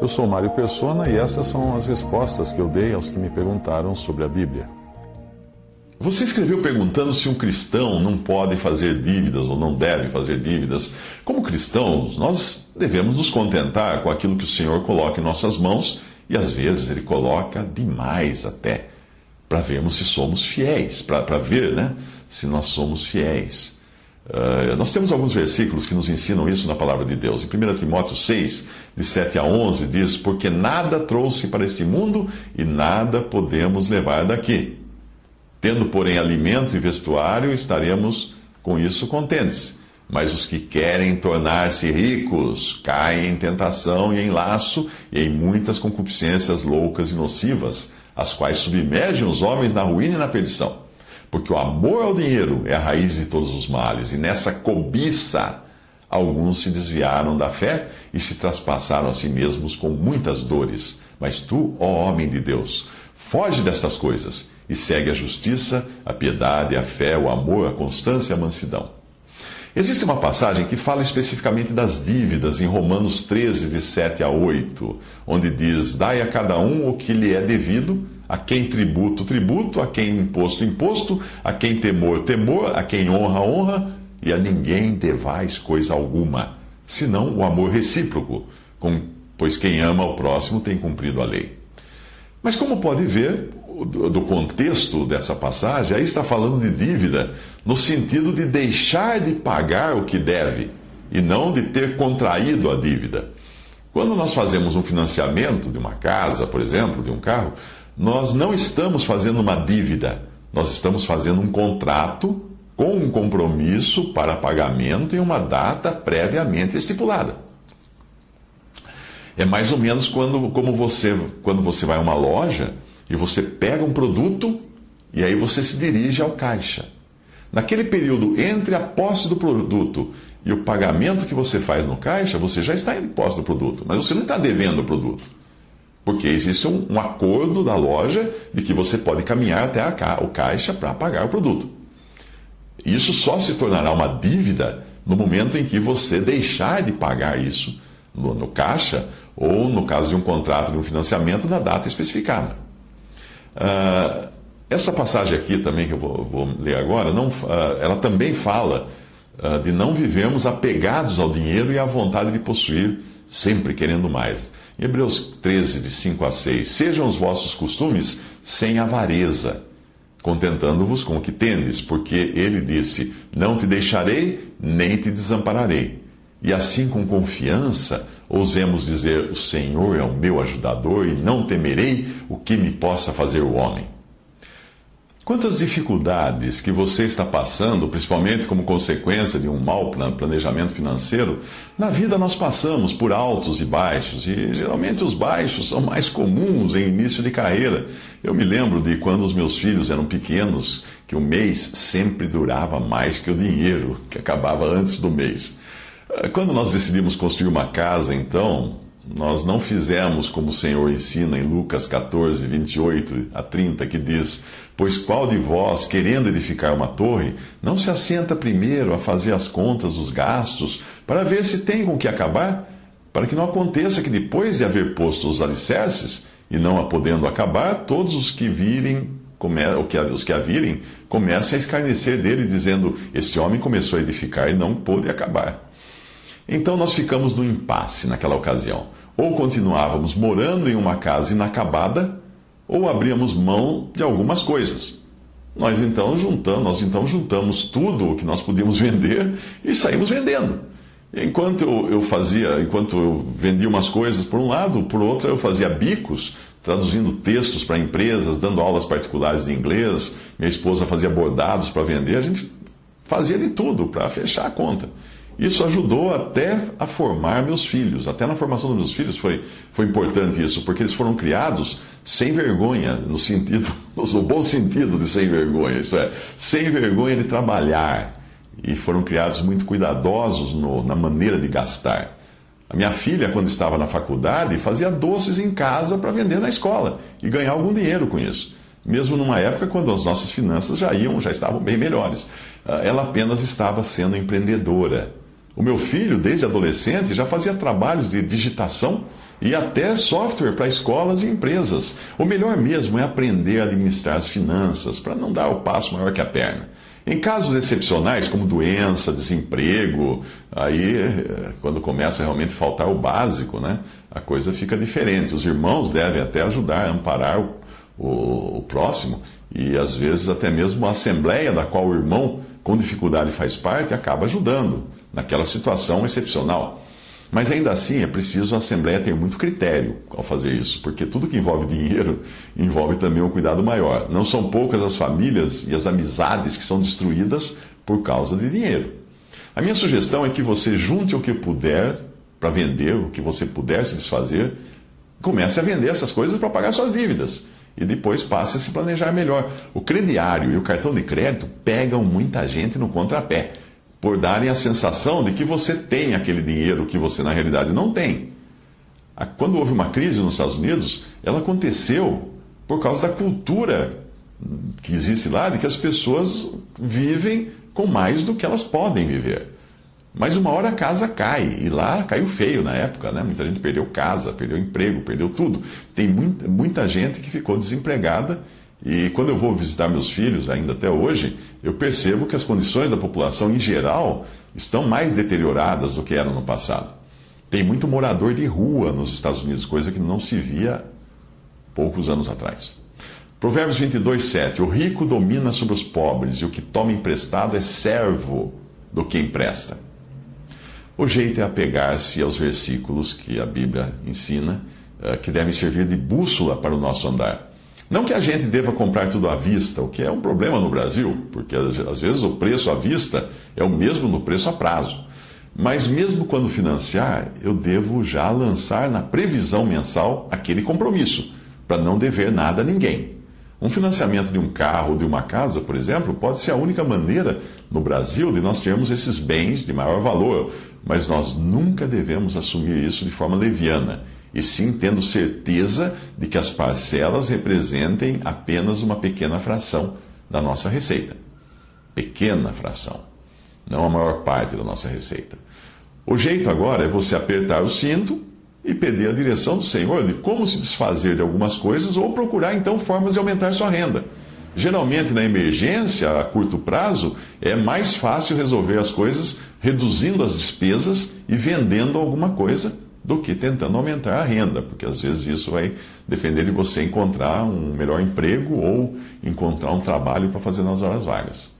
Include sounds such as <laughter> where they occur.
Eu sou Mário Persona e essas são as respostas que eu dei aos que me perguntaram sobre a Bíblia. Você escreveu perguntando se um cristão não pode fazer dívidas ou não deve fazer dívidas. Como cristãos, nós devemos nos contentar com aquilo que o Senhor coloca em nossas mãos e às vezes Ele coloca demais até, para vermos se somos fiéis, para ver né, se nós somos fiéis. Uh, nós temos alguns versículos que nos ensinam isso na palavra de Deus. Em 1 Timóteo 6, de 7 a 11, diz: Porque nada trouxe para este mundo e nada podemos levar daqui. Tendo, porém, alimento e vestuário, estaremos com isso contentes. Mas os que querem tornar-se ricos caem em tentação e em laço e em muitas concupiscências loucas e nocivas, as quais submergem os homens na ruína e na perdição porque o amor ao dinheiro é a raiz de todos os males, e nessa cobiça alguns se desviaram da fé e se traspassaram a si mesmos com muitas dores. Mas tu, ó homem de Deus, foge destas coisas e segue a justiça, a piedade, a fé, o amor, a constância e a mansidão. Existe uma passagem que fala especificamente das dívidas em Romanos 13, de 7 a 8, onde diz: Dai a cada um o que lhe é devido a quem tributo, tributo, a quem imposto, imposto, a quem temor, temor, a quem honra, honra, e a ninguém devais coisa alguma, senão o amor recíproco, pois quem ama o próximo tem cumprido a lei. Mas como pode ver, do contexto dessa passagem, aí está falando de dívida no sentido de deixar de pagar o que deve e não de ter contraído a dívida. Quando nós fazemos um financiamento de uma casa, por exemplo, de um carro, nós não estamos fazendo uma dívida, nós estamos fazendo um contrato com um compromisso para pagamento em uma data previamente estipulada. É mais ou menos quando, como você, quando você vai a uma loja e você pega um produto e aí você se dirige ao caixa. Naquele período entre a posse do produto e o pagamento que você faz no caixa, você já está em posse do produto, mas você não está devendo o produto. Porque existe um, um, acordo da loja de que você pode caminhar até a, o caixa para pagar o produto. Isso só se tornará uma dívida no momento em que você deixar de pagar isso no, no caixa ou, no caso de um contrato de um financiamento, na data especificada. Uh, essa passagem aqui também que eu vou, vou ler agora, não, uh, ela também fala uh, de não vivermos apegados ao dinheiro e à vontade de possuir, sempre querendo mais. Hebreus 13, de 5 a 6. Sejam os vossos costumes sem avareza, contentando-vos com o que tendes, porque ele disse: Não te deixarei, nem te desampararei. E assim, com confiança, ousemos dizer: O Senhor é o meu ajudador, e não temerei o que me possa fazer o homem. Quantas dificuldades que você está passando, principalmente como consequência de um mau planejamento financeiro, na vida nós passamos por altos e baixos, e geralmente os baixos são mais comuns em início de carreira. Eu me lembro de quando os meus filhos eram pequenos, que o mês sempre durava mais que o dinheiro, que acabava antes do mês. Ah, quando nós decidimos construir uma casa, então, nós não fizemos como o Senhor ensina em Lucas 14, 28 a 30, que diz: Pois qual de vós, querendo edificar uma torre, não se assenta primeiro a fazer as contas dos gastos, para ver se tem com que acabar? Para que não aconteça que depois de haver posto os alicerces, e não a podendo acabar, todos os que virem os que a virem comecem a escarnecer dele, dizendo: Este homem começou a edificar e não pôde acabar. Então nós ficamos no impasse naquela ocasião. Ou continuávamos morando em uma casa inacabada, ou abríamos mão de algumas coisas. Nós então juntamos, nós então juntamos tudo o que nós podíamos vender e saímos vendendo. Enquanto eu, eu fazia, enquanto eu vendia umas coisas por um lado, por outro eu fazia bicos, traduzindo textos para empresas, dando aulas particulares de inglês, minha esposa fazia bordados para vender, a gente fazia de tudo para fechar a conta. Isso ajudou até a formar meus filhos. Até na formação dos meus filhos foi, foi importante isso, porque eles foram criados sem vergonha, no sentido, <laughs> no bom sentido de sem vergonha, isso é, sem vergonha de trabalhar. E foram criados muito cuidadosos no, na maneira de gastar. A minha filha, quando estava na faculdade, fazia doces em casa para vender na escola e ganhar algum dinheiro com isso. Mesmo numa época quando as nossas finanças já iam, já estavam bem melhores. Ah, ela apenas estava sendo empreendedora O meu filho, desde adolescente, já fazia trabalhos de digitação e até software para escolas e empresas. O melhor mesmo é aprender a administrar as finanças, para não dar o passo maior que a perna. Em casos excepcionais, como doença, desemprego, aí quando começa a realmente faltar o básico, né, a coisa fica diferente. Os irmãos devem até ajudar, amparar o, o, o próximo, e às vezes até mesmo a assembleia da qual o irmão com dificuldade faz parte acaba ajudando naquela situação excepcional. Mas ainda assim é preciso a Assembleia ter muito critério ao fazer isso, porque tudo que envolve dinheiro envolve também um cuidado maior. Não são poucas as famílias e as amizades que são destruídas por causa de dinheiro. A minha sugestão é que você junte o que puder para vender, o que você puder se desfazer, comece a vender essas coisas para pagar suas dívidas. E depois passe a se planejar melhor. O crediário e o cartão de crédito pegam muita gente no contrapé por darem a sensação de que você tem aquele dinheiro que você na realidade não tem. Quando houve uma crise nos Estados Unidos, ela aconteceu por causa da cultura que existe lá, de que as pessoas vivem com mais do que elas podem viver. Mas uma hora a casa cai, e lá caiu feio na época, né? Muita gente perdeu casa, perdeu emprego, perdeu tudo. Tem muita, muita gente que ficou desempregada e quando eu vou visitar meus filhos, ainda até hoje, eu percebo que as condições da população em geral estão mais deterioradas do que eram no passado. Tem muito morador de rua nos Estados Unidos, coisa que não se via poucos anos atrás. Provérbios 22, 7. O rico domina sobre os pobres, e o que toma emprestado é servo do que empresta. O jeito é apegar-se aos versículos que a Bíblia ensina, eh, que devem servir de bússola para o nosso andar. Não que a gente deva comprar tudo à vista, o que é um problema no Brasil, porque às vezes o preço à vista é o mesmo no preço a prazo. Mas mesmo quando financiar, eu devo já lançar na previsão mensal aquele compromisso, para não dever nada a ninguém. Um financiamento de um carro ou de uma casa, por exemplo, pode ser a única maneira no Brasil de nós termos esses bens de maior valor, mas nós nunca devemos assumir isso de forma leviana e sim tendo certeza de que as parcelas representem apenas uma pequena fração da nossa receita. Pequena fração, não a maior parte da nossa receita. O jeito agora é você apertar o cinto e pedir a direção do Senhor de como se desfazer de algumas coisas ou procurar então formas de aumentar sua renda. Geralmente, na emergência, a curto prazo, é mais fácil resolver as coisas reduzindo as despesas e vendendo alguma coisa do que tentando aumentar a renda, porque às vezes isso vai depender de você encontrar um melhor emprego ou encontrar um trabalho para fazer nas horas vagas.